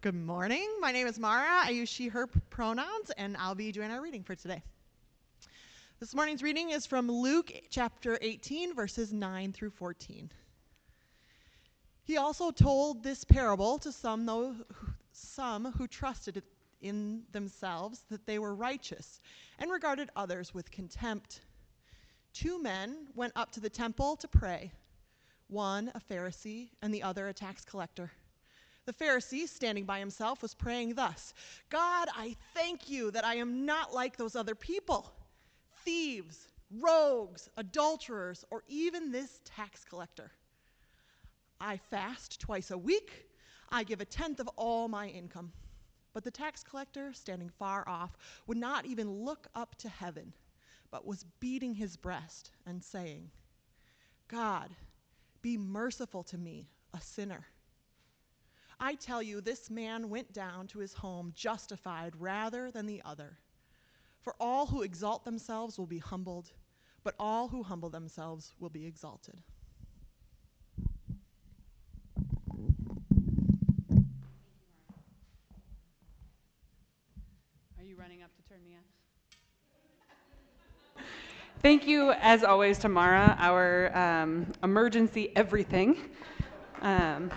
Good morning. My name is Mara. I use she, her pronouns, and I'll be doing our reading for today. This morning's reading is from Luke chapter 18, verses 9 through 14. He also told this parable to some, though, some who trusted in themselves that they were righteous and regarded others with contempt. Two men went up to the temple to pray, one a Pharisee and the other a tax collector. The Pharisee, standing by himself, was praying thus God, I thank you that I am not like those other people thieves, rogues, adulterers, or even this tax collector. I fast twice a week. I give a tenth of all my income. But the tax collector, standing far off, would not even look up to heaven, but was beating his breast and saying, God, be merciful to me, a sinner. I tell you, this man went down to his home justified rather than the other. For all who exalt themselves will be humbled, but all who humble themselves will be exalted. Are you running up to turn me on. Thank you, as always, Tamara, our um, emergency everything. Um,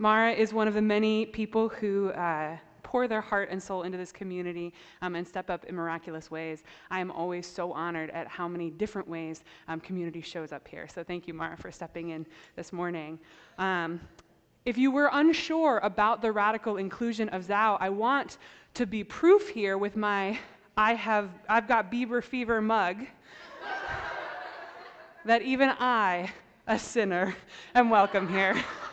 Mara is one of the many people who uh, pour their heart and soul into this community um, and step up in miraculous ways. I am always so honored at how many different ways um, community shows up here. So thank you, Mara, for stepping in this morning. Um, if you were unsure about the radical inclusion of Zao, I want to be proof here with my I have I've got Bieber fever mug that even I, a sinner, am welcome here.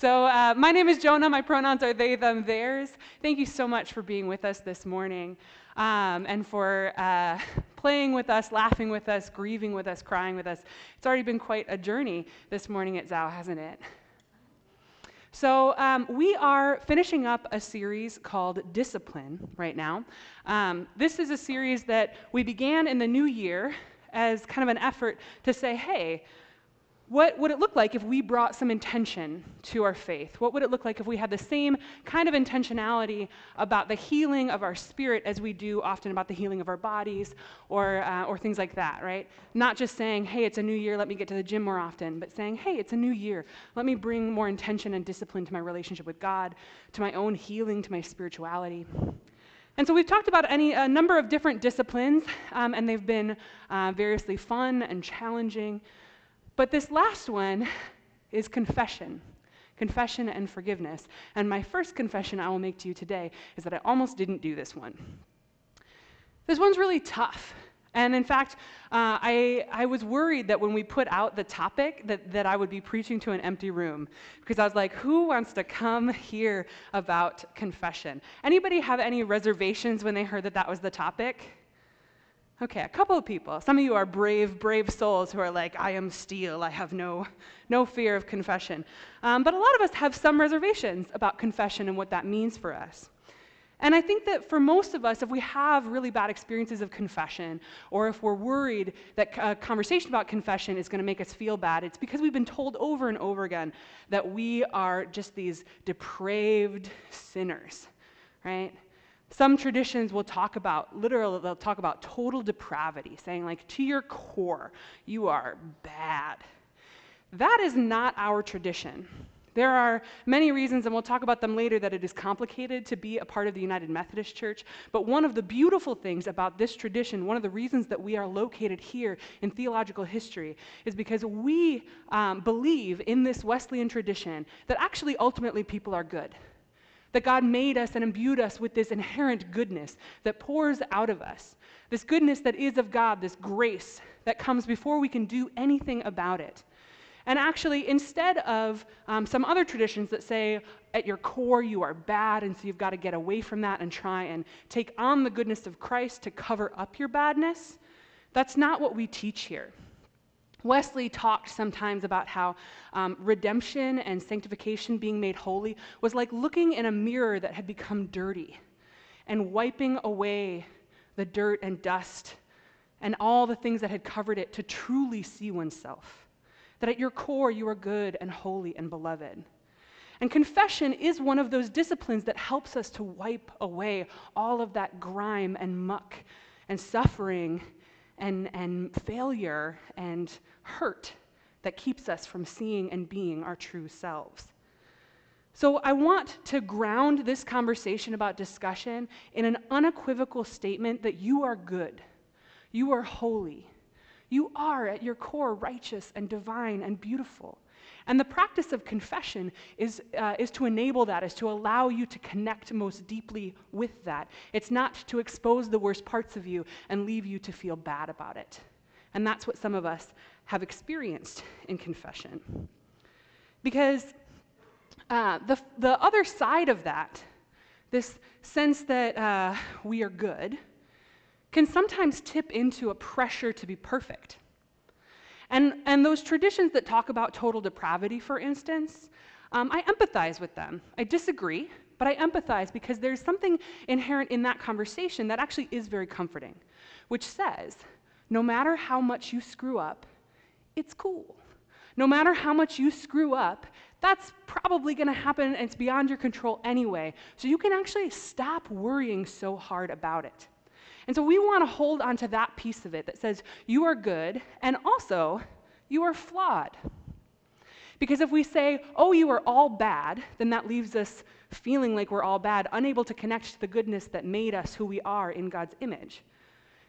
So, uh, my name is Jonah. My pronouns are they, them, theirs. Thank you so much for being with us this morning um, and for uh, playing with us, laughing with us, grieving with us, crying with us. It's already been quite a journey this morning at Zao, hasn't it? So, um, we are finishing up a series called Discipline right now. Um, this is a series that we began in the new year as kind of an effort to say, hey, what would it look like if we brought some intention to our faith? What would it look like if we had the same kind of intentionality about the healing of our spirit as we do often about the healing of our bodies or, uh, or things like that, right? Not just saying, hey, it's a new year, let me get to the gym more often, but saying, hey, it's a new year, let me bring more intention and discipline to my relationship with God, to my own healing, to my spirituality. And so we've talked about any, a number of different disciplines, um, and they've been uh, variously fun and challenging. But this last one is confession confession and forgiveness. And my first confession I will make to you today is that I almost didn't do this one. This one's really tough. And in fact, uh, I, I was worried that when we put out the topic that, that I would be preaching to an empty room because I was like, who wants to come hear about confession? Anybody have any reservations when they heard that that was the topic? Okay, a couple of people. Some of you are brave, brave souls who are like, I am steel. I have no, no fear of confession. Um, but a lot of us have some reservations about confession and what that means for us. And I think that for most of us, if we have really bad experiences of confession, or if we're worried that a conversation about confession is going to make us feel bad, it's because we've been told over and over again that we are just these depraved sinners, right? Some traditions will talk about, literally, they'll talk about total depravity, saying, like, to your core, you are bad. That is not our tradition. There are many reasons, and we'll talk about them later, that it is complicated to be a part of the United Methodist Church. But one of the beautiful things about this tradition, one of the reasons that we are located here in theological history, is because we um, believe in this Wesleyan tradition that actually ultimately people are good. That God made us and imbued us with this inherent goodness that pours out of us. This goodness that is of God, this grace that comes before we can do anything about it. And actually, instead of um, some other traditions that say at your core you are bad, and so you've got to get away from that and try and take on the goodness of Christ to cover up your badness, that's not what we teach here. Wesley talked sometimes about how um, redemption and sanctification, being made holy, was like looking in a mirror that had become dirty and wiping away the dirt and dust and all the things that had covered it to truly see oneself. that at your core you are good and holy and beloved. And confession is one of those disciplines that helps us to wipe away all of that grime and muck and suffering and, and failure and hurt that keeps us from seeing and being our true selves. So, I want to ground this conversation about discussion in an unequivocal statement that you are good, you are holy, you are at your core righteous and divine and beautiful. And the practice of confession is, uh, is to enable that, is to allow you to connect most deeply with that. It's not to expose the worst parts of you and leave you to feel bad about it. And that's what some of us have experienced in confession. Because uh, the, the other side of that, this sense that uh, we are good, can sometimes tip into a pressure to be perfect. And, and those traditions that talk about total depravity, for instance, um, I empathize with them. I disagree, but I empathize because there's something inherent in that conversation that actually is very comforting, which says no matter how much you screw up, it's cool. No matter how much you screw up, that's probably going to happen and it's beyond your control anyway. So you can actually stop worrying so hard about it. And so we want to hold on to that piece of it that says you are good and also you are flawed. Because if we say, oh, you are all bad, then that leaves us feeling like we're all bad, unable to connect to the goodness that made us who we are in God's image.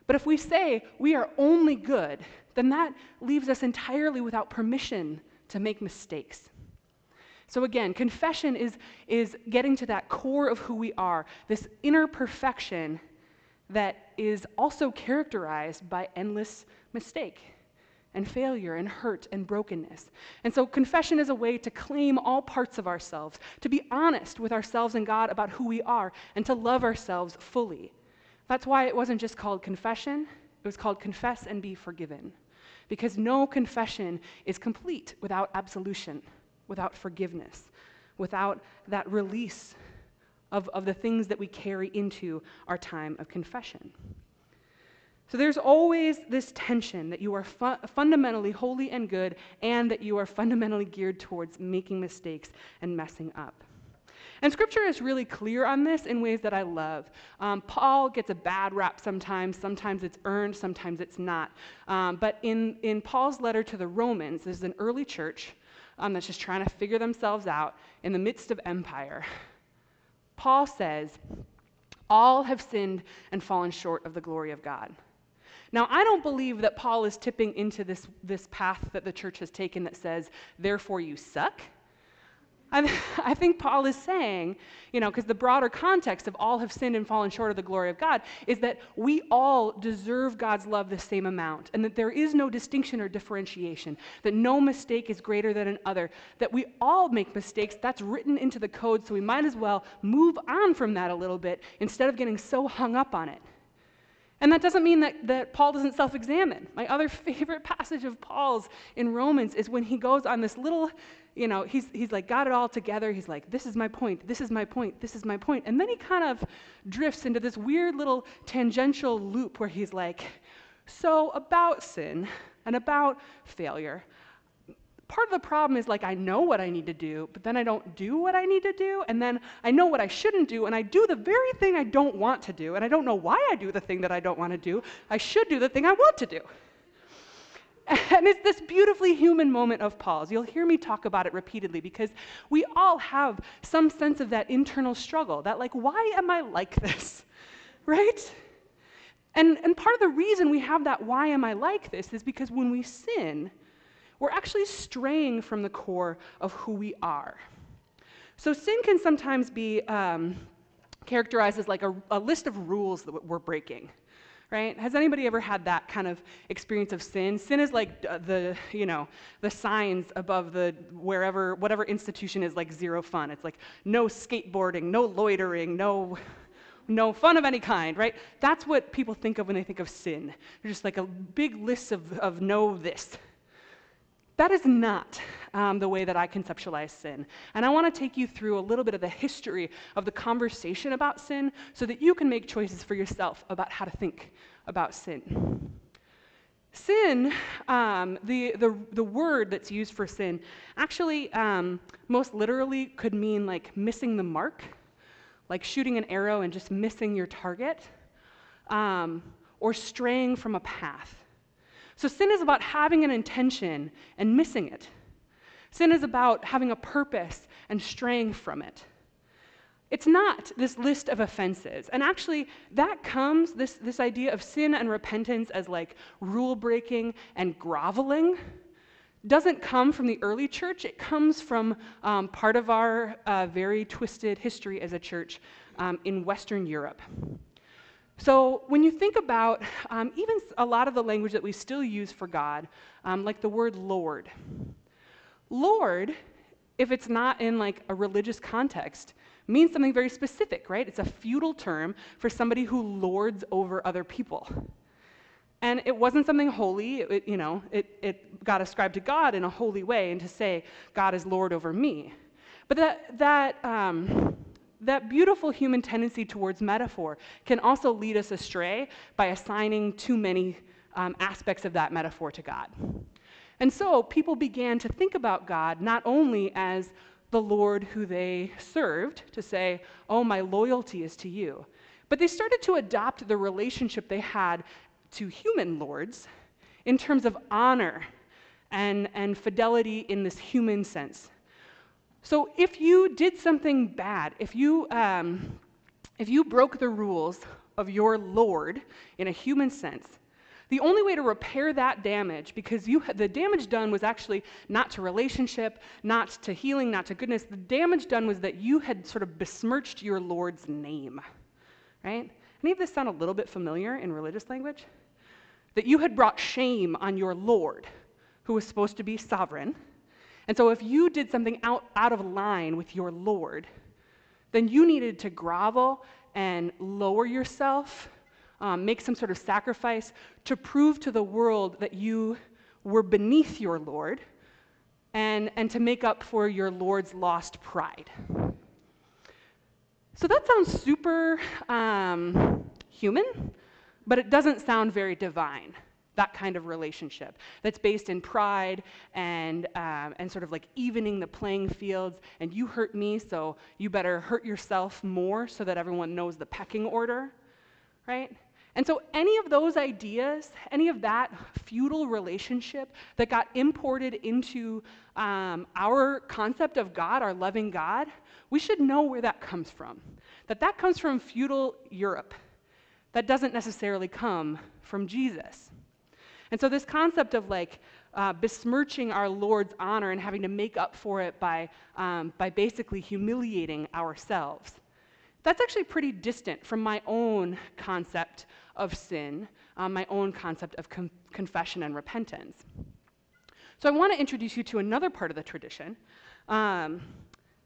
But if we say we are only good, then that leaves us entirely without permission to make mistakes. So again, confession is, is getting to that core of who we are, this inner perfection that is also characterized by endless mistake and failure and hurt and brokenness. And so, confession is a way to claim all parts of ourselves, to be honest with ourselves and God about who we are, and to love ourselves fully. That's why it wasn't just called confession, it was called confess and be forgiven. Because no confession is complete without absolution, without forgiveness, without that release of, of the things that we carry into our time of confession. So there's always this tension that you are fu- fundamentally holy and good, and that you are fundamentally geared towards making mistakes and messing up. And scripture is really clear on this in ways that I love. Um, Paul gets a bad rap sometimes. Sometimes it's earned, sometimes it's not. Um, but in, in Paul's letter to the Romans, there's an early church um, that's just trying to figure themselves out in the midst of empire. Paul says, All have sinned and fallen short of the glory of God. Now, I don't believe that Paul is tipping into this, this path that the church has taken that says, therefore you suck. I, I think Paul is saying, you know, because the broader context of all have sinned and fallen short of the glory of God is that we all deserve God's love the same amount, and that there is no distinction or differentiation, that no mistake is greater than another, that we all make mistakes. That's written into the code, so we might as well move on from that a little bit instead of getting so hung up on it. And that doesn't mean that, that Paul doesn't self examine. My other favorite passage of Paul's in Romans is when he goes on this little, you know, he's, he's like got it all together. He's like, this is my point, this is my point, this is my point. And then he kind of drifts into this weird little tangential loop where he's like, so about sin and about failure, part of the problem is like I know what I need to do, but then I don't do what I need to do, and then I know what I shouldn't do, and I do the very thing I don't want to do, and I don't know why I do the thing that I don't want to do. I should do the thing I want to do. And it's this beautifully human moment of pause. You'll hear me talk about it repeatedly because we all have some sense of that internal struggle that, like, why am I like this? Right? And, and part of the reason we have that why am I like this is because when we sin, we're actually straying from the core of who we are. So sin can sometimes be um, characterized as like a, a list of rules that we're breaking right? Has anybody ever had that kind of experience of sin? Sin is like the you know the signs above the wherever whatever institution is like zero fun. It's like no skateboarding no loitering no no fun of any kind right? That's what people think of when they think of sin. They're just like a big list of, of no this that is not um, the way that I conceptualize sin. And I want to take you through a little bit of the history of the conversation about sin so that you can make choices for yourself about how to think about sin. Sin, um, the, the, the word that's used for sin, actually um, most literally could mean like missing the mark, like shooting an arrow and just missing your target, um, or straying from a path. So sin is about having an intention and missing it. Sin is about having a purpose and straying from it. It's not this list of offenses. And actually, that comes, this, this idea of sin and repentance as like rule breaking and groveling, doesn't come from the early church. It comes from um, part of our uh, very twisted history as a church um, in Western Europe. So, when you think about um, even a lot of the language that we still use for God, um, like the word Lord, Lord, if it's not in like a religious context, means something very specific, right? It's a feudal term for somebody who lords over other people. And it wasn't something holy, it, you know, it, it got ascribed to God in a holy way and to say, God is Lord over me. But that, that, um, that beautiful human tendency towards metaphor can also lead us astray by assigning too many um, aspects of that metaphor to God. And so people began to think about God not only as the Lord who they served to say, Oh, my loyalty is to you. But they started to adopt the relationship they had to human lords in terms of honor and, and fidelity in this human sense. So if you did something bad, if you, um, if you broke the rules of your Lord in a human sense, the only way to repair that damage, because you, the damage done was actually not to relationship, not to healing, not to goodness, the damage done was that you had sort of besmirched your Lord's name, right? Any of this sound a little bit familiar in religious language? That you had brought shame on your Lord, who was supposed to be sovereign. And so if you did something out, out of line with your Lord, then you needed to grovel and lower yourself um, make some sort of sacrifice to prove to the world that you were beneath your Lord and, and to make up for your Lord's lost pride. So that sounds super um, human, but it doesn't sound very divine. That kind of relationship that's based in pride and, um, and sort of like evening the playing fields, and you hurt me, so you better hurt yourself more so that everyone knows the pecking order, right? And so, any of those ideas, any of that feudal relationship that got imported into um, our concept of God, our loving God, we should know where that comes from. That that comes from feudal Europe. That doesn't necessarily come from Jesus. And so, this concept of like uh, besmirching our Lord's honor and having to make up for it by, um, by basically humiliating ourselves that's actually pretty distant from my own concept of sin, um, my own concept of com- confession and repentance. So I want to introduce you to another part of the tradition, um,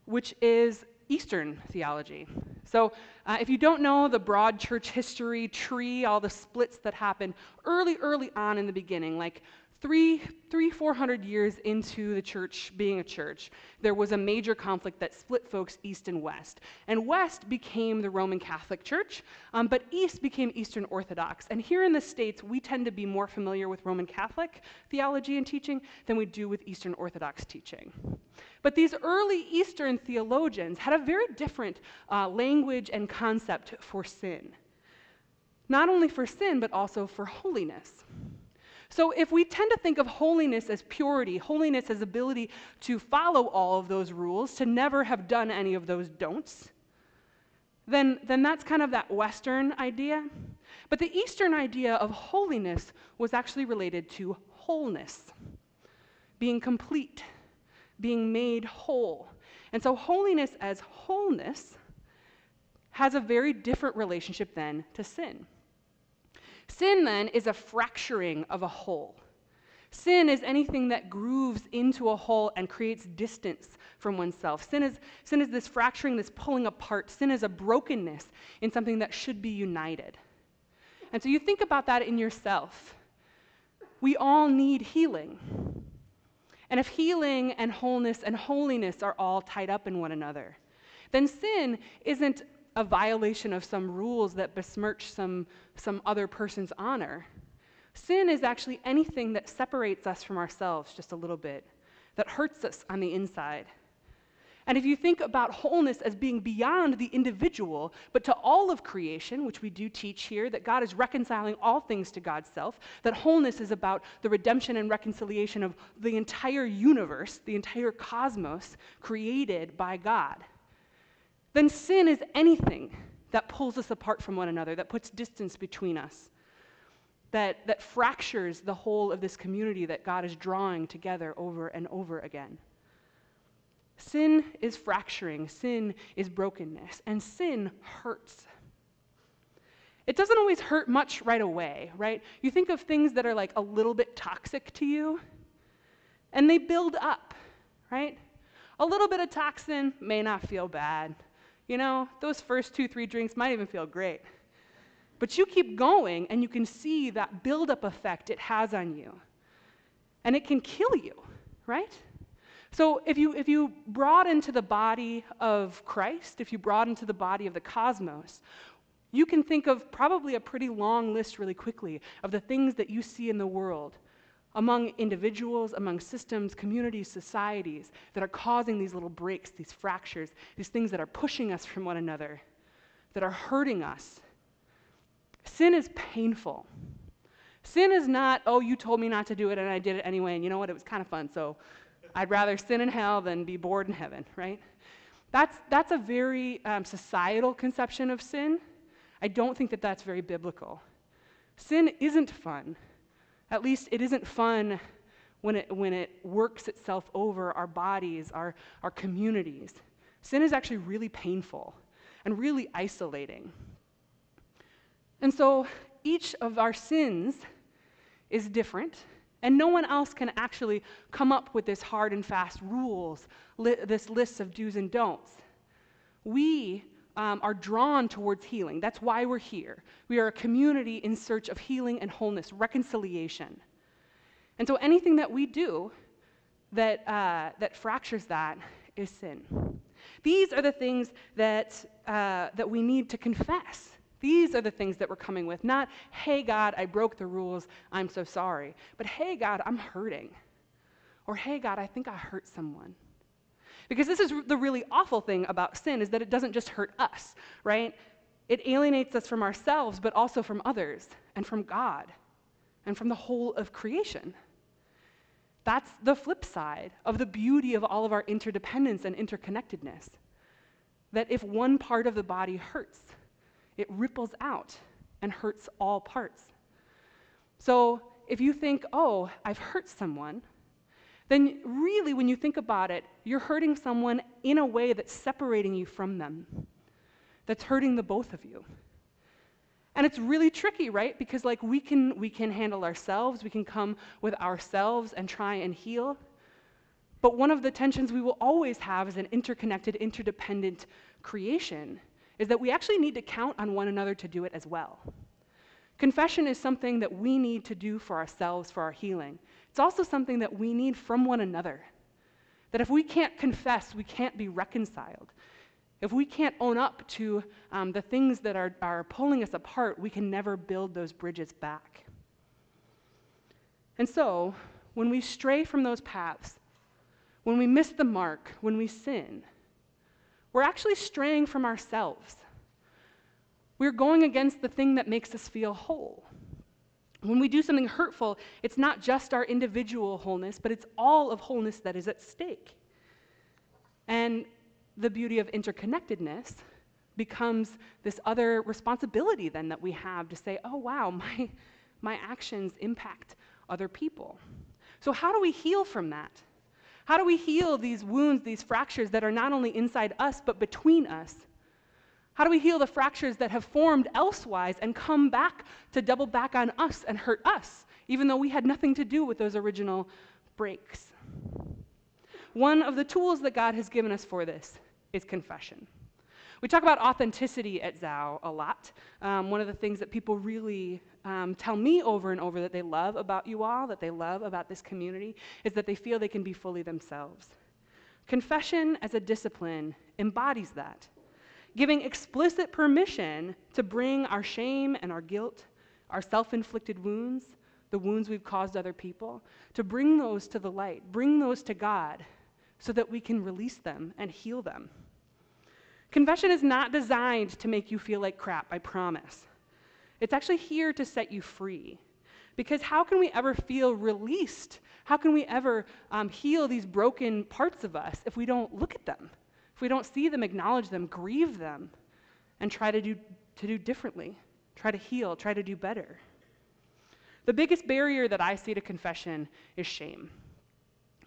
which is Eastern theology. So, uh, if you don't know the broad church history tree, all the splits that happened early, early on in the beginning, like three, three, four hundred years into the church being a church, there was a major conflict that split folks east and west. And west became the Roman Catholic Church, um, but east became Eastern Orthodox. And here in the States, we tend to be more familiar with Roman Catholic theology and teaching than we do with Eastern Orthodox teaching. But these early Eastern theologians had a very different uh, language and concept for sin. Not only for sin, but also for holiness. So, if we tend to think of holiness as purity, holiness as ability to follow all of those rules, to never have done any of those don'ts, then, then that's kind of that Western idea. But the Eastern idea of holiness was actually related to wholeness, being complete, being made whole. And so, holiness as wholeness has a very different relationship then to sin. Sin, then, is a fracturing of a whole. Sin is anything that grooves into a whole and creates distance from oneself. Sin is, sin is this fracturing, this pulling apart. Sin is a brokenness in something that should be united. And so you think about that in yourself. We all need healing. And if healing and wholeness and holiness are all tied up in one another, then sin isn't a violation of some rules that besmirch some, some other person's honor. Sin is actually anything that separates us from ourselves just a little bit, that hurts us on the inside. And if you think about wholeness as being beyond the individual, but to all of creation, which we do teach here, that God is reconciling all things to God's self, that wholeness is about the redemption and reconciliation of the entire universe, the entire cosmos created by God, then sin is anything that pulls us apart from one another, that puts distance between us, that, that fractures the whole of this community that God is drawing together over and over again. Sin is fracturing, sin is brokenness, and sin hurts. It doesn't always hurt much right away, right? You think of things that are like a little bit toxic to you, and they build up, right? A little bit of toxin may not feel bad. You know, those first two, three drinks might even feel great. But you keep going, and you can see that buildup effect it has on you. And it can kill you, right? So if you, if you brought into the body of Christ, if you brought into the body of the cosmos, you can think of probably a pretty long list really quickly of the things that you see in the world among individuals, among systems, communities, societies that are causing these little breaks, these fractures, these things that are pushing us from one another, that are hurting us. Sin is painful. Sin is not, oh, you told me not to do it and I did it anyway, and you know what, it was kind of fun, so I'd rather sin in hell than be bored in heaven, right? That's, that's a very um, societal conception of sin. I don't think that that's very biblical. Sin isn't fun. At least it isn't fun when it, when it works itself over our bodies, our, our communities. Sin is actually really painful and really isolating. And so each of our sins is different. And no one else can actually come up with this hard and fast rules, li- this list of do's and don'ts. We um, are drawn towards healing. That's why we're here. We are a community in search of healing and wholeness, reconciliation. And so anything that we do that, uh, that fractures that is sin. These are the things that, uh, that we need to confess. These are the things that we're coming with. Not, hey, God, I broke the rules, I'm so sorry. But, hey, God, I'm hurting. Or, hey, God, I think I hurt someone. Because this is the really awful thing about sin is that it doesn't just hurt us, right? It alienates us from ourselves, but also from others and from God and from the whole of creation. That's the flip side of the beauty of all of our interdependence and interconnectedness. That if one part of the body hurts, it ripples out and hurts all parts. So if you think, oh, I've hurt someone, then really, when you think about it, you're hurting someone in a way that's separating you from them, that's hurting the both of you. And it's really tricky, right? Because like we can we can handle ourselves, we can come with ourselves and try and heal. But one of the tensions we will always have as an interconnected, interdependent creation is that we actually need to count on one another to do it as well. Confession is something that we need to do for ourselves, for our healing. It's also something that we need from one another. That if we can't confess, we can't be reconciled. If we can't own up to um, the things that are, are pulling us apart, we can never build those bridges back. And so, when we stray from those paths, when we miss the mark, when we sin, we're actually straying from ourselves. We're going against the thing that makes us feel whole. When we do something hurtful, it's not just our individual wholeness, but it's all of wholeness that is at stake. And the beauty of interconnectedness becomes this other responsibility then that we have to say, oh, wow, my, my actions impact other people. So, how do we heal from that? How do we heal these wounds, these fractures that are not only inside us, but between us? How do we heal the fractures that have formed elsewise and come back to double back on us and hurt us, even though we had nothing to do with those original breaks? One of the tools that God has given us for this is confession. We talk about authenticity at Zao a lot. Um, one of the things that people really um, tell me over and over that they love about you all, that they love about this community, is that they feel they can be fully themselves. Confession as a discipline embodies that, giving explicit permission to bring our shame and our guilt, our self inflicted wounds, the wounds we've caused other people, to bring those to the light, bring those to God, so that we can release them and heal them. Confession is not designed to make you feel like crap, I promise. It's actually here to set you free. Because how can we ever feel released? How can we ever um, heal these broken parts of us if we don't look at them? If we don't see them, acknowledge them, grieve them, and try to do, to do differently, try to heal, try to do better? The biggest barrier that I see to confession is shame.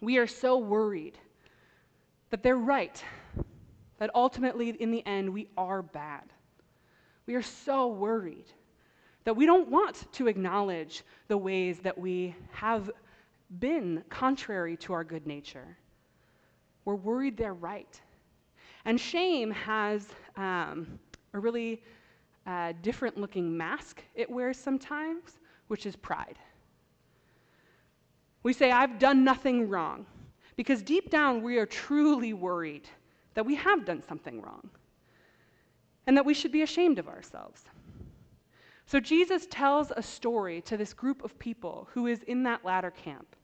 We are so worried that they're right, that ultimately, in the end, we are bad. We are so worried that we don't want to acknowledge the ways that we have been contrary to our good nature. We're worried they're right. And shame has um, a really uh, different looking mask it wears sometimes, which is pride. We say, I've done nothing wrong, because deep down we are truly worried that we have done something wrong and that we should be ashamed of ourselves. So Jesus tells a story to this group of people who is in that latter camp.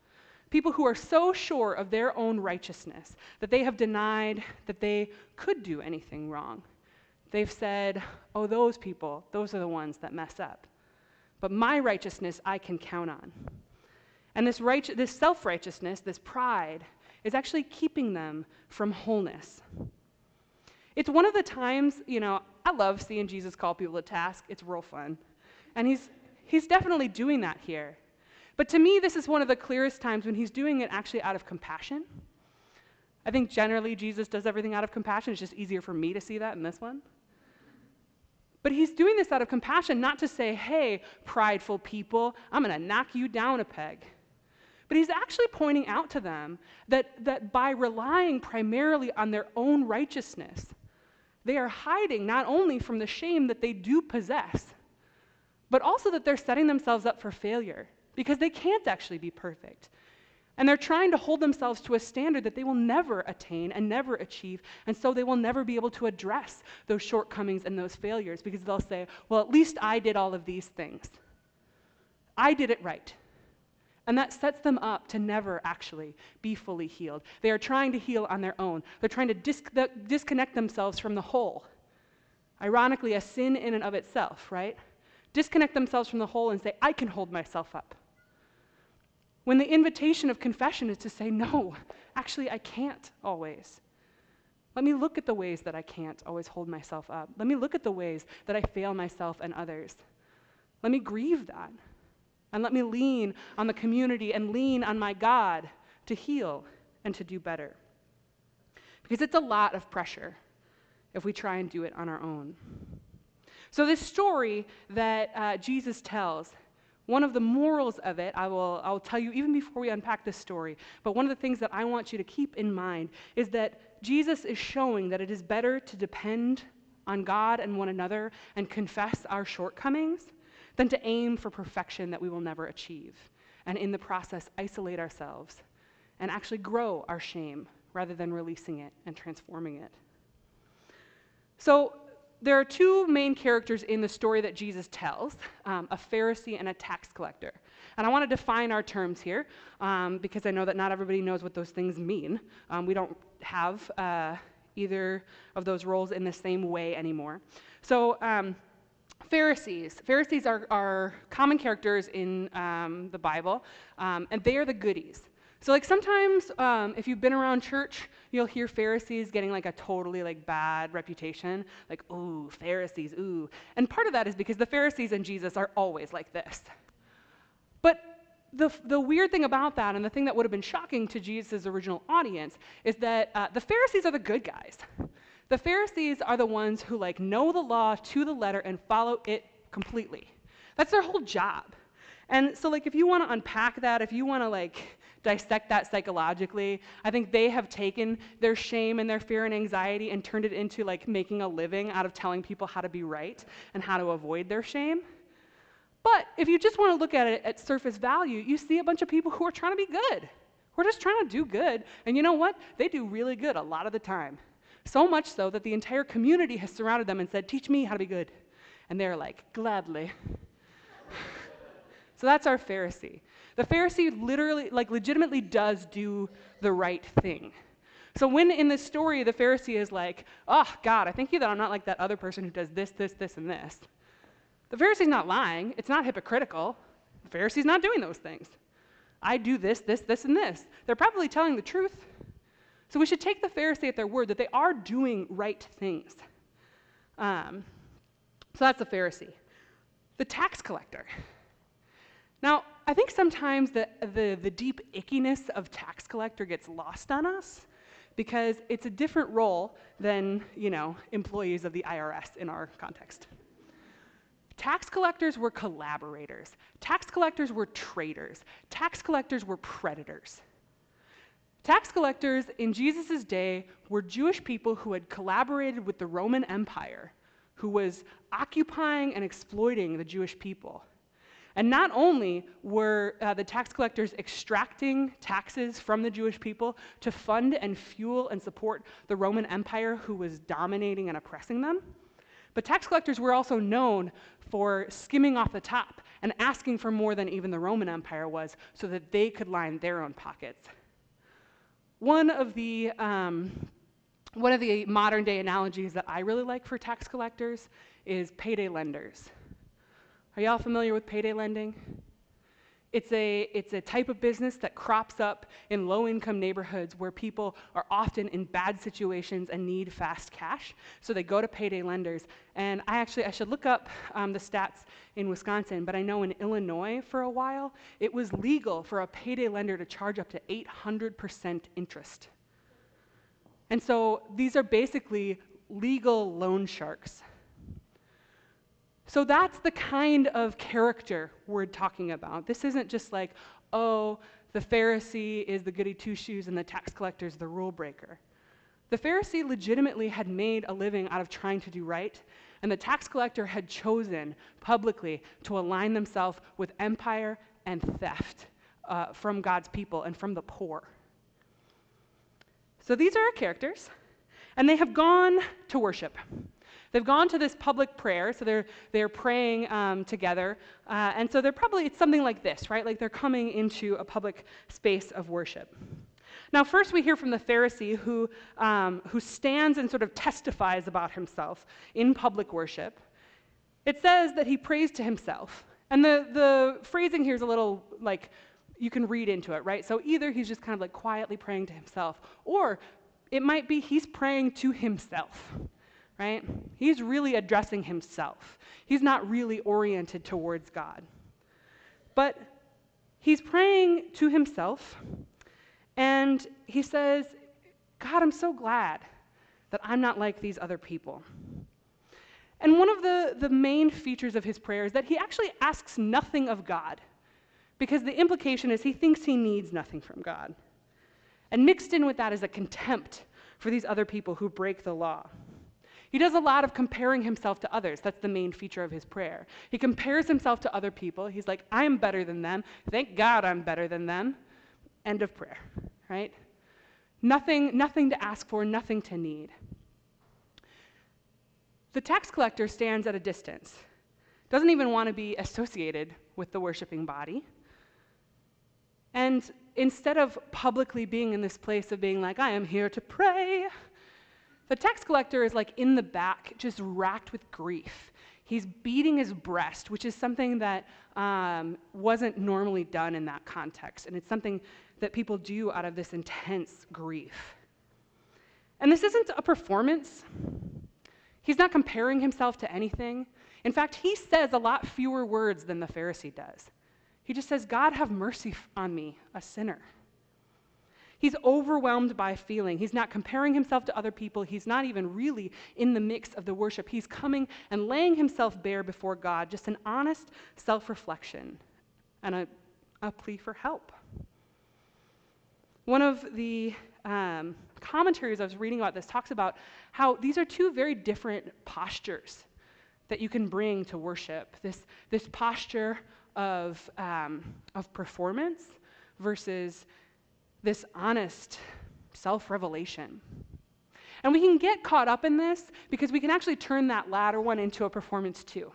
People who are so sure of their own righteousness that they have denied that they could do anything wrong. They've said, oh, those people, those are the ones that mess up. But my righteousness I can count on. And this, right, this self righteousness, this pride, is actually keeping them from wholeness. It's one of the times, you know, I love seeing Jesus call people to task. It's real fun. And he's, he's definitely doing that here. But to me, this is one of the clearest times when he's doing it actually out of compassion. I think generally Jesus does everything out of compassion. It's just easier for me to see that in this one. But he's doing this out of compassion, not to say, hey, prideful people, I'm going to knock you down a peg. But he's actually pointing out to them that, that by relying primarily on their own righteousness, they are hiding not only from the shame that they do possess, but also that they're setting themselves up for failure because they can't actually be perfect. And they're trying to hold themselves to a standard that they will never attain and never achieve. And so they will never be able to address those shortcomings and those failures because they'll say, well, at least I did all of these things. I did it right. And that sets them up to never actually be fully healed. They are trying to heal on their own, they're trying to dis- disconnect themselves from the whole. Ironically, a sin in and of itself, right? disconnect themselves from the whole and say, I can hold myself up. When the invitation of confession is to say, No, actually, I can't always. Let me look at the ways that I can't always hold myself up. Let me look at the ways that I fail myself and others. Let me grieve that. And let me lean on the community and lean on my God to heal and to do better. Because it's a lot of pressure if we try and do it on our own. So, this story that uh, Jesus tells, one of the morals of it, I will, I will tell you even before we unpack this story, but one of the things that I want you to keep in mind is that Jesus is showing that it is better to depend on God and one another and confess our shortcomings than to aim for perfection that we will never achieve, and in the process, isolate ourselves and actually grow our shame rather than releasing it and transforming it. So, there are two main characters in the story that Jesus tells um, a Pharisee and a tax collector. And I want to define our terms here um, because I know that not everybody knows what those things mean. Um, we don't have uh, either of those roles in the same way anymore. So, um, Pharisees. Pharisees are, are, common characters in um, the Bible, um, and they are the goodies. So, like sometimes, um, if you've been around church, you'll hear Pharisees getting like a totally like bad reputation, like ooh Pharisees, ooh. And part of that is because the Pharisees and Jesus are always like this. But the, the weird thing about that, and the thing that would have been shocking to Jesus' original audience, is that uh, the Pharisees are the good guys. The Pharisees are the ones who like know the law to the letter and follow it completely. That's their whole job. And so, like, if you want to unpack that, if you want to like dissect that psychologically. I think they have taken their shame and their fear and anxiety and turned it into like making a living out of telling people how to be right and how to avoid their shame. But if you just want to look at it at surface value, you see a bunch of people who are trying to be good. We're just trying to do good. And you know what? They do really good a lot of the time. So much so that the entire community has surrounded them and said, Teach me how to be good. And they're like, Gladly. So that's our Pharisee. The Pharisee literally, like, legitimately does do the right thing. So when in this story the Pharisee is like, oh, God, I thank you that I'm not like that other person who does this, this, this, and this, the Pharisee's not lying. It's not hypocritical. The Pharisee's not doing those things. I do this, this, this, and this. They're probably telling the truth. So we should take the Pharisee at their word that they are doing right things. Um, so that's the Pharisee. The tax collector. Now, I think sometimes the, the, the deep ickiness of tax collector gets lost on us because it's a different role than, you know, employees of the IRS in our context. Tax collectors were collaborators. Tax collectors were traitors. Tax collectors were predators. Tax collectors in Jesus' day were Jewish people who had collaborated with the Roman Empire, who was occupying and exploiting the Jewish people. And not only were uh, the tax collectors extracting taxes from the Jewish people to fund and fuel and support the Roman Empire who was dominating and oppressing them, but tax collectors were also known for skimming off the top and asking for more than even the Roman Empire was so that they could line their own pockets. One of the um, one of the modern day analogies that I really like for tax collectors is payday lenders. Are y'all familiar with payday lending? It's a, it's a type of business that crops up in low income neighborhoods where people are often in bad situations and need fast cash. So they go to payday lenders. And I actually, I should look up um, the stats in Wisconsin, but I know in Illinois for a while, it was legal for a payday lender to charge up to 800% interest. And so these are basically legal loan sharks. So that's the kind of character we're talking about. This isn't just like, oh, the Pharisee is the goody two shoes and the tax collector is the rule breaker. The Pharisee legitimately had made a living out of trying to do right, and the tax collector had chosen publicly to align themselves with empire and theft uh, from God's people and from the poor. So these are our characters, and they have gone to worship. They've gone to this public prayer, so they're, they're praying um, together. Uh, and so they're probably, it's something like this, right? Like they're coming into a public space of worship. Now, first we hear from the Pharisee who, um, who stands and sort of testifies about himself in public worship. It says that he prays to himself. And the, the phrasing here is a little like you can read into it, right? So either he's just kind of like quietly praying to himself, or it might be he's praying to himself right? He's really addressing himself. He's not really oriented towards God. But he's praying to himself, and he says, God, I'm so glad that I'm not like these other people. And one of the, the main features of his prayer is that he actually asks nothing of God, because the implication is he thinks he needs nothing from God. And mixed in with that is a contempt for these other people who break the law. He does a lot of comparing himself to others. That's the main feature of his prayer. He compares himself to other people. He's like, I'm better than them. Thank God I'm better than them. End of prayer, right? Nothing, nothing to ask for, nothing to need. The tax collector stands at a distance, doesn't even want to be associated with the worshiping body. And instead of publicly being in this place of being like, I am here to pray, the tax collector is like in the back, just racked with grief. He's beating his breast, which is something that um, wasn't normally done in that context. And it's something that people do out of this intense grief. And this isn't a performance. He's not comparing himself to anything. In fact, he says a lot fewer words than the Pharisee does. He just says, God, have mercy on me, a sinner. He's overwhelmed by feeling. He's not comparing himself to other people. He's not even really in the mix of the worship. He's coming and laying himself bare before God, just an honest self reflection and a, a plea for help. One of the um, commentaries I was reading about this talks about how these are two very different postures that you can bring to worship. This, this posture of, um, of performance versus this honest self revelation. And we can get caught up in this because we can actually turn that latter one into a performance too.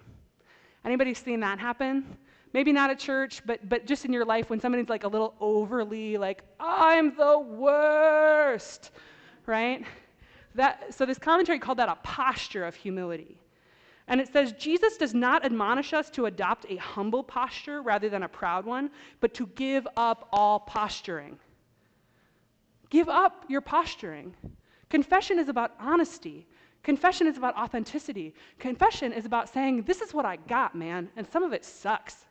Anybody seen that happen? maybe not at church, but, but just in your life when somebody's like a little overly like, I'm the worst, right? That, so this commentary called that a posture of humility. And it says Jesus does not admonish us to adopt a humble posture rather than a proud one, but to give up all posturing. Give up your posturing. Confession is about honesty. Confession is about authenticity. Confession is about saying, This is what I got, man, and some of it sucks.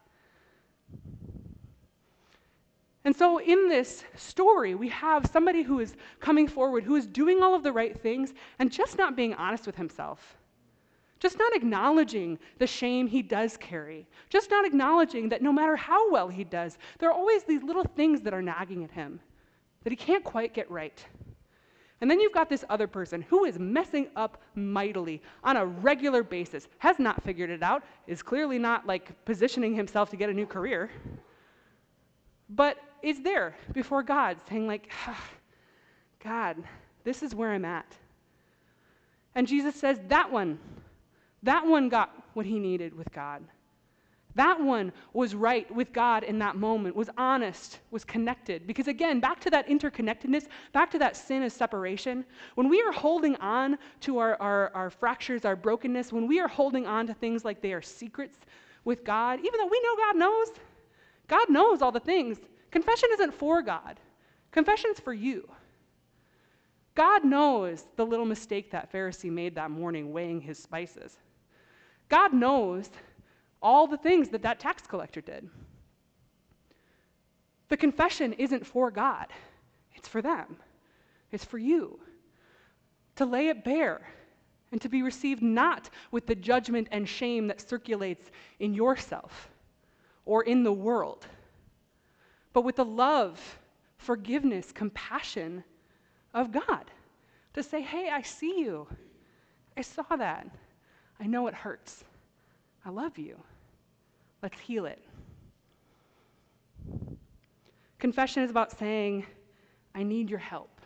And so, in this story, we have somebody who is coming forward, who is doing all of the right things, and just not being honest with himself. Just not acknowledging the shame he does carry. Just not acknowledging that no matter how well he does, there are always these little things that are nagging at him that he can't quite get right. And then you've got this other person who is messing up mightily on a regular basis, has not figured it out, is clearly not like positioning himself to get a new career, but is there before God saying, like, ah, God, this is where I'm at. And Jesus says, that one, that one got what he needed with God. That one was right with God in that moment, was honest, was connected. Because again, back to that interconnectedness, back to that sin of separation, when we are holding on to our, our, our fractures, our brokenness, when we are holding on to things like they are secrets with God, even though we know God knows, God knows all the things. Confession isn't for God, confession's for you. God knows the little mistake that Pharisee made that morning weighing his spices. God knows all the things that that tax collector did. The confession isn't for God, it's for them, it's for you. To lay it bare and to be received not with the judgment and shame that circulates in yourself or in the world, but with the love, forgiveness, compassion of God. To say, hey, I see you. I saw that. I know it hurts. I love you. Let's heal it. Confession is about saying, I need your help.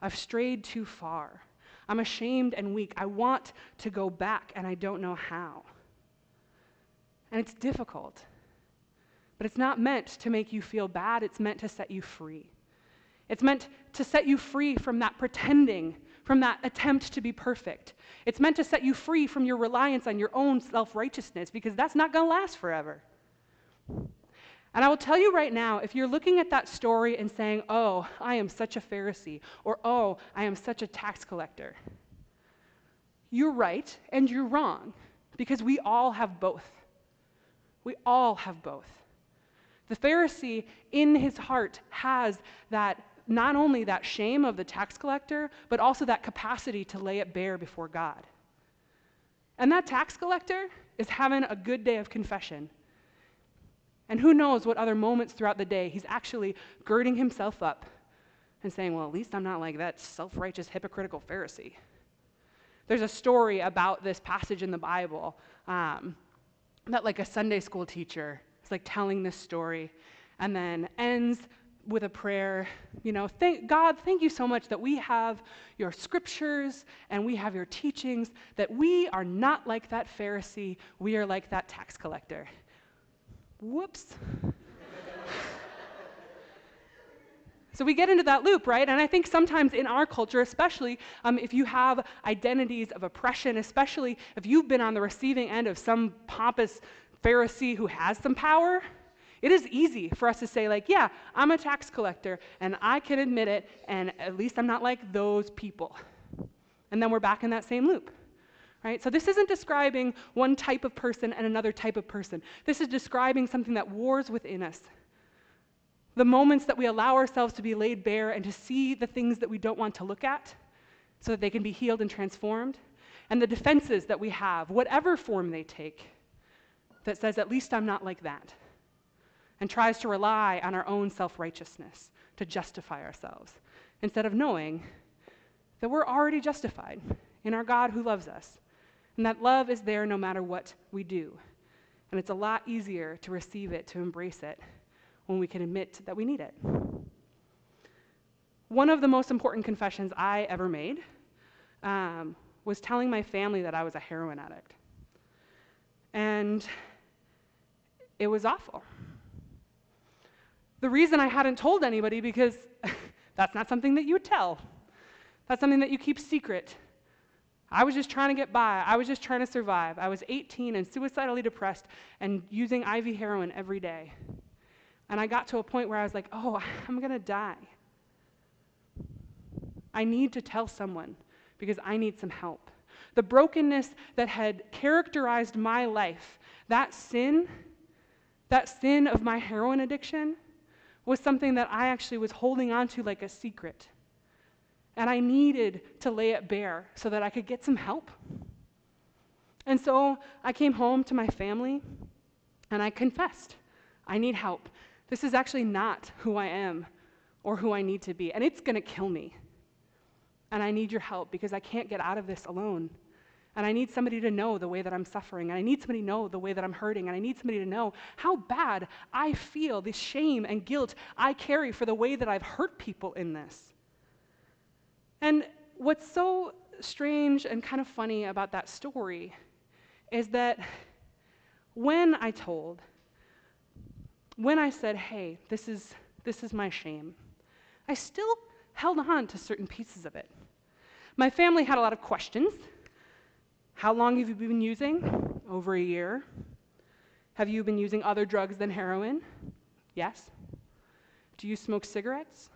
I've strayed too far. I'm ashamed and weak. I want to go back, and I don't know how. And it's difficult. But it's not meant to make you feel bad, it's meant to set you free. It's meant to set you free from that pretending from that attempt to be perfect. It's meant to set you free from your reliance on your own self righteousness because that's not going to last forever. And I will tell you right now if you're looking at that story and saying, oh, I am such a Pharisee, or oh, I am such a tax collector, you're right and you're wrong because we all have both. We all have both. The Pharisee in his heart has that not only that shame of the tax collector, but also that capacity to lay it bare before God. And that tax collector is having a good day of confession. And who knows what other moments throughout the day he's actually girding himself up and saying, Well, at least I'm not like that self righteous, hypocritical Pharisee. There's a story about this passage in the Bible um, that, like, a Sunday school teacher is like telling this story and then ends with a prayer, you know, thank, God, thank you so much that we have your scriptures and we have your teachings, that we are not like that Pharisee, we are like that tax collector. Whoops. So we get into that loop, right? And I think sometimes in our culture, especially um, if you have identities of oppression, especially if you've been on the receiving end of some pompous Pharisee who has some power, it is easy for us to say, like, yeah, I'm a tax collector and I can admit it, and at least I'm not like those people. And then we're back in that same loop. Right? So, this isn't describing one type of person and another type of person. This is describing something that wars within us. The moments that we allow ourselves to be laid bare and to see the things that we don't want to look at so that they can be healed and transformed, and the defenses that we have, whatever form they take, that says, at least I'm not like that and tries to rely on our own self righteousness to justify ourselves instead of knowing that we're already justified in our God who loves us and that love is there no matter what we do. And it's a lot easier to receive it, to embrace it, when we can admit that we need it. One of the most important confessions I ever made um, was telling my family that I was a heroin addict. And it was awful. The reason I hadn't told anybody because that's not something that you tell. That's something that you keep secret. I was just trying to get by. I was just trying to survive. I was 18 and suicidally depressed and using IV heroin every day. And I got to a point where I was like, oh, I'm going to die. I need to tell someone because I need some help. The brokenness that had characterized my life, that sin, that sin of my heroin addiction, was something that I actually was holding on to like a secret. And I needed to lay it bare so that I could get some help. And so I came home to my family and I confessed I need help. This is actually not who I am or who I need to be, and it's going to kill me. And I need your help because I can't get out of this alone. And I need somebody to know the way that I'm suffering. And I need somebody to know the way that I'm hurting. And I need somebody to know how bad I feel, the shame and guilt I carry for the way that I've hurt people in this. And what's so strange and kind of funny about that story is that when I told, when I said, hey, this is, this is my shame, I still held on to certain pieces of it. My family had a lot of questions. How long have you been using? Over a year. Have you been using other drugs than heroin? Yes. Do you smoke cigarettes?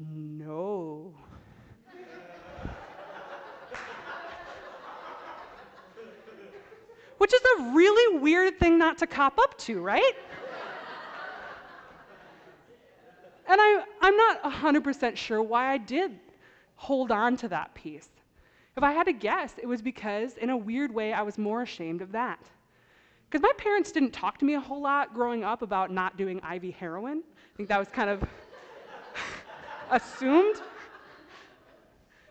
No. Which is a really weird thing not to cop up to, right? and I, I'm not 100% sure why I did hold on to that piece. If I had to guess, it was because, in a weird way, I was more ashamed of that. Because my parents didn't talk to me a whole lot growing up about not doing IV heroin. I think that was kind of assumed.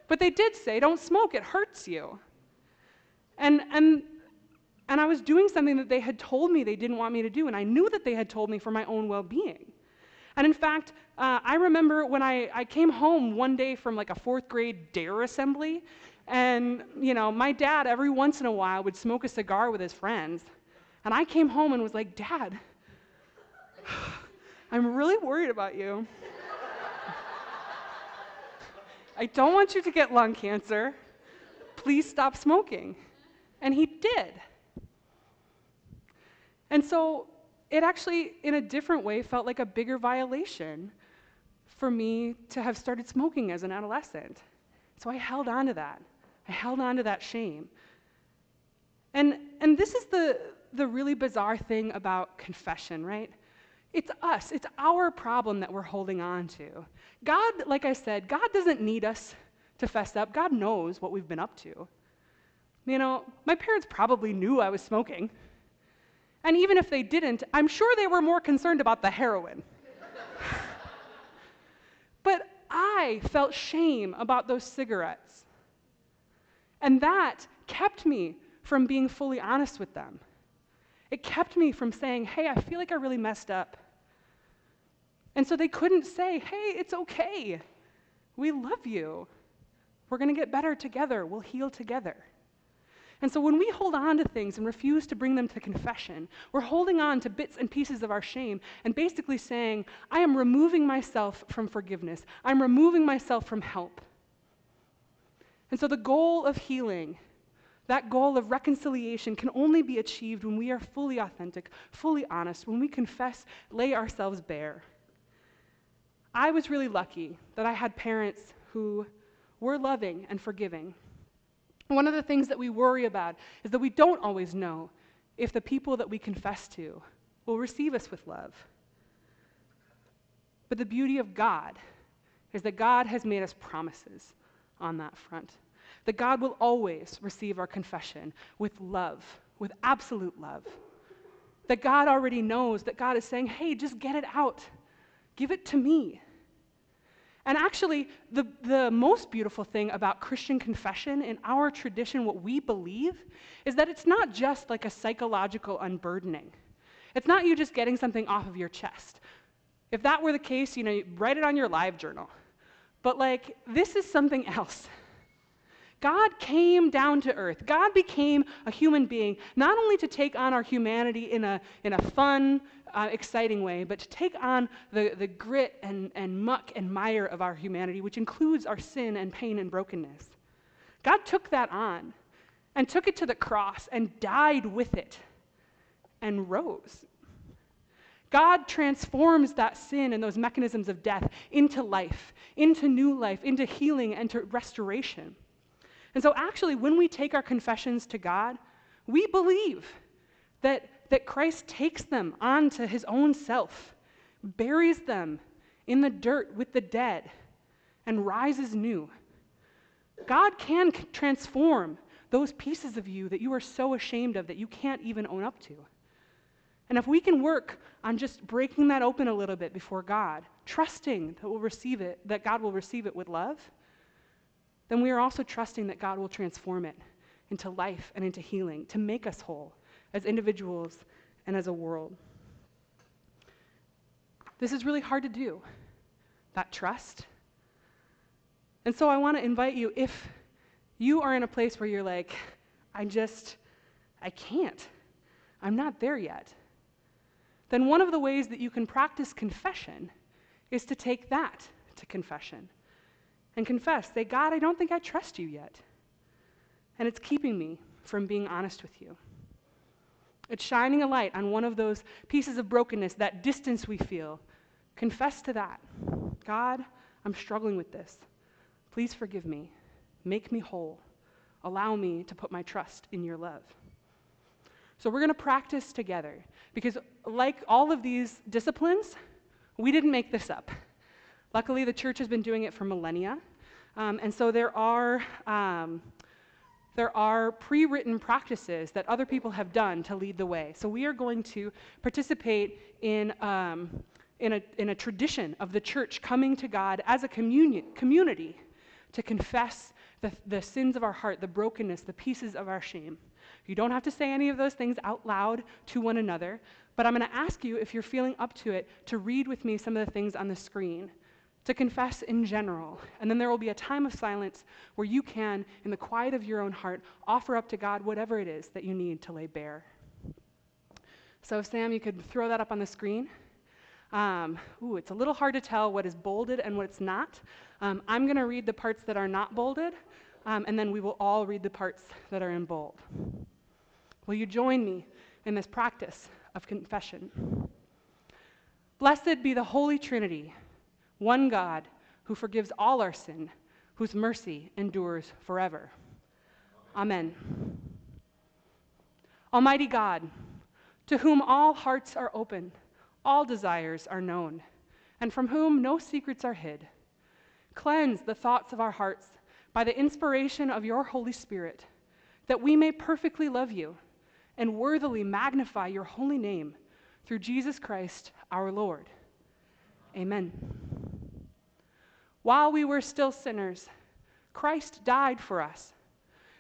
But they did say, don't smoke, it hurts you. And, and, and I was doing something that they had told me they didn't want me to do, and I knew that they had told me for my own well being. And in fact, uh, I remember when I, I came home one day from like a fourth grade DARE assembly, and, you know, my dad every once in a while would smoke a cigar with his friends. And I came home and was like, Dad, I'm really worried about you. I don't want you to get lung cancer. Please stop smoking. And he did. And so it actually, in a different way, felt like a bigger violation for me to have started smoking as an adolescent. So I held on to that. I held on to that shame. And, and this is the, the really bizarre thing about confession, right? It's us, it's our problem that we're holding on to. God, like I said, God doesn't need us to fess up. God knows what we've been up to. You know, my parents probably knew I was smoking. And even if they didn't, I'm sure they were more concerned about the heroin. but I felt shame about those cigarettes. And that kept me from being fully honest with them. It kept me from saying, hey, I feel like I really messed up. And so they couldn't say, hey, it's okay. We love you. We're going to get better together. We'll heal together. And so when we hold on to things and refuse to bring them to confession, we're holding on to bits and pieces of our shame and basically saying, I am removing myself from forgiveness. I'm removing myself from help. And so the goal of healing, that goal of reconciliation, can only be achieved when we are fully authentic, fully honest, when we confess, lay ourselves bare. I was really lucky that I had parents who were loving and forgiving. One of the things that we worry about is that we don't always know if the people that we confess to will receive us with love. But the beauty of God is that God has made us promises on that front that God will always receive our confession with love, with absolute love. That God already knows that God is saying, hey, just get it out, give it to me. And actually, the, the most beautiful thing about Christian confession in our tradition, what we believe, is that it's not just like a psychological unburdening. It's not you just getting something off of your chest. If that were the case, you know, write it on your LiveJournal. But like, this is something else. God came down to earth. God became a human being, not only to take on our humanity in a, in a fun, uh, exciting way, but to take on the, the grit and, and muck and mire of our humanity, which includes our sin and pain and brokenness. God took that on and took it to the cross and died with it and rose. God transforms that sin and those mechanisms of death into life, into new life, into healing, and to restoration. And so, actually, when we take our confessions to God, we believe that, that Christ takes them onto his own self, buries them in the dirt with the dead, and rises new. God can transform those pieces of you that you are so ashamed of that you can't even own up to. And if we can work on just breaking that open a little bit before God, trusting that we'll receive it, that God will receive it with love, then we are also trusting that God will transform it into life and into healing to make us whole as individuals and as a world. This is really hard to do, that trust. And so I want to invite you if you are in a place where you're like, I just, I can't, I'm not there yet, then one of the ways that you can practice confession is to take that to confession and confess, say, God, I don't think I trust you yet. And it's keeping me from being honest with you. It's shining a light on one of those pieces of brokenness, that distance we feel. Confess to that. God, I'm struggling with this. Please forgive me. Make me whole. Allow me to put my trust in your love. So, we're going to practice together because, like all of these disciplines, we didn't make this up. Luckily, the church has been doing it for millennia. Um, and so there are, um, there are pre written practices that other people have done to lead the way. So we are going to participate in, um, in, a, in a tradition of the church coming to God as a communion, community to confess the, the sins of our heart, the brokenness, the pieces of our shame. You don't have to say any of those things out loud to one another, but I'm going to ask you, if you're feeling up to it, to read with me some of the things on the screen to confess in general. And then there will be a time of silence where you can, in the quiet of your own heart, offer up to God whatever it is that you need to lay bare. So, Sam, you could throw that up on the screen. Um, ooh, it's a little hard to tell what is bolded and what's not. Um, I'm going to read the parts that are not bolded, um, and then we will all read the parts that are in bold. Will you join me in this practice of confession? Blessed be the Holy Trinity one God who forgives all our sin, whose mercy endures forever. Amen. Almighty God, to whom all hearts are open, all desires are known, and from whom no secrets are hid, cleanse the thoughts of our hearts by the inspiration of your Holy Spirit, that we may perfectly love you and worthily magnify your holy name through Jesus Christ our Lord. Amen. While we were still sinners, Christ died for us.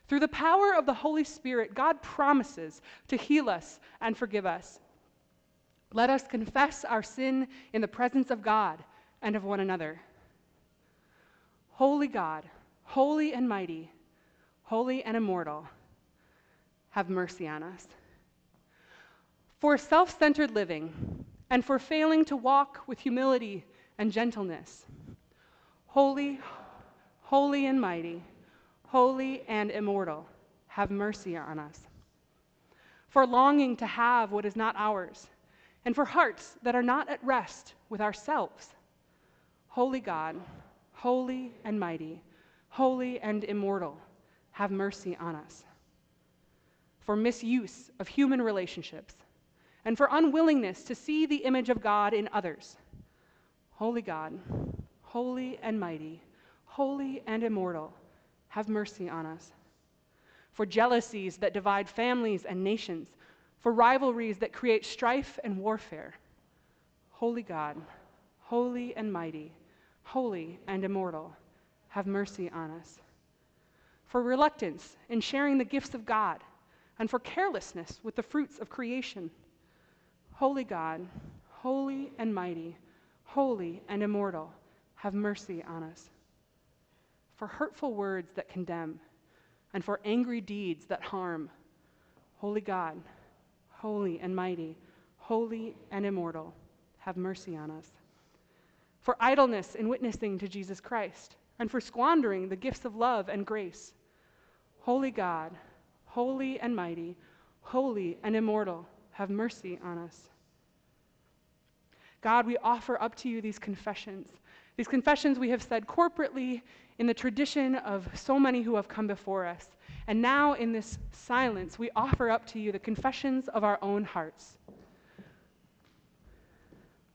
Through the power of the Holy Spirit, God promises to heal us and forgive us. Let us confess our sin in the presence of God and of one another. Holy God, holy and mighty, holy and immortal, have mercy on us. For self centered living and for failing to walk with humility and gentleness Holy, holy and mighty, holy and immortal, have mercy on us. For longing to have what is not ours, and for hearts that are not at rest with ourselves. Holy God, holy and mighty, holy and immortal, have mercy on us. For misuse of human relationships, and for unwillingness to see the image of God in others. Holy God, holy and mighty, holy and immortal, have mercy on us. For jealousies that divide families and nations, for rivalries that create strife and warfare. Holy God, holy and mighty, holy and immortal, have mercy on us. For reluctance in sharing the gifts of God, and for carelessness with the fruits of creation. Holy God, holy and mighty, holy and immortal, have mercy on us. For hurtful words that condemn, and for angry deeds that harm. Holy God, holy and mighty, holy and immortal, have mercy on us. For idleness in witnessing to Jesus Christ, and for squandering the gifts of love and grace. Holy God, holy and mighty, holy and immortal, have mercy on us. God, we offer up to you these confessions. These confessions we have said corporately in the tradition of so many who have come before us. And now, in this silence, we offer up to you the confessions of our own hearts.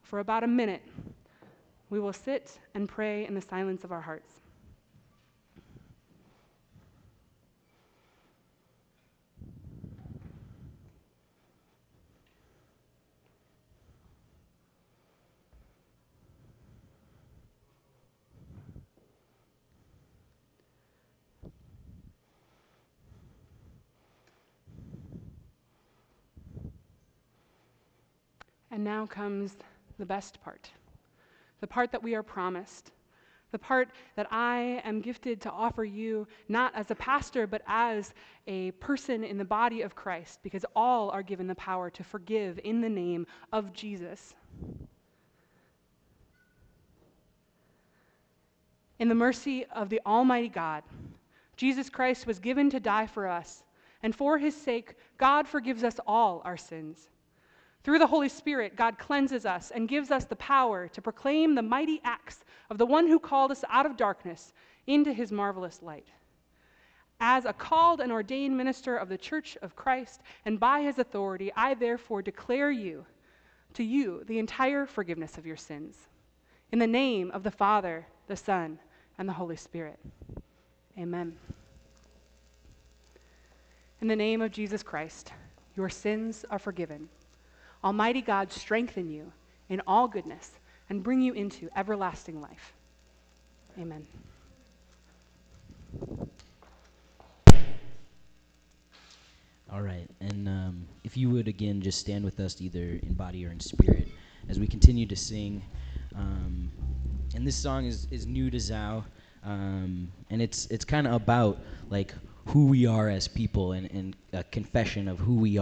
For about a minute, we will sit and pray in the silence of our hearts. And now comes the best part the part that we are promised, the part that I am gifted to offer you, not as a pastor, but as a person in the body of Christ, because all are given the power to forgive in the name of Jesus. In the mercy of the Almighty God, Jesus Christ was given to die for us, and for his sake, God forgives us all our sins. Through the Holy Spirit, God cleanses us and gives us the power to proclaim the mighty acts of the one who called us out of darkness into his marvelous light. As a called and ordained minister of the Church of Christ, and by his authority, I therefore declare you, to you, the entire forgiveness of your sins. In the name of the Father, the Son, and the Holy Spirit. Amen. In the name of Jesus Christ, your sins are forgiven. Almighty God strengthen you in all goodness and bring you into everlasting life. Amen. All right, and um, if you would again just stand with us, either in body or in spirit, as we continue to sing. Um, and this song is, is new to Zao, um, and it's it's kind of about like who we are as people and, and a confession of who we are.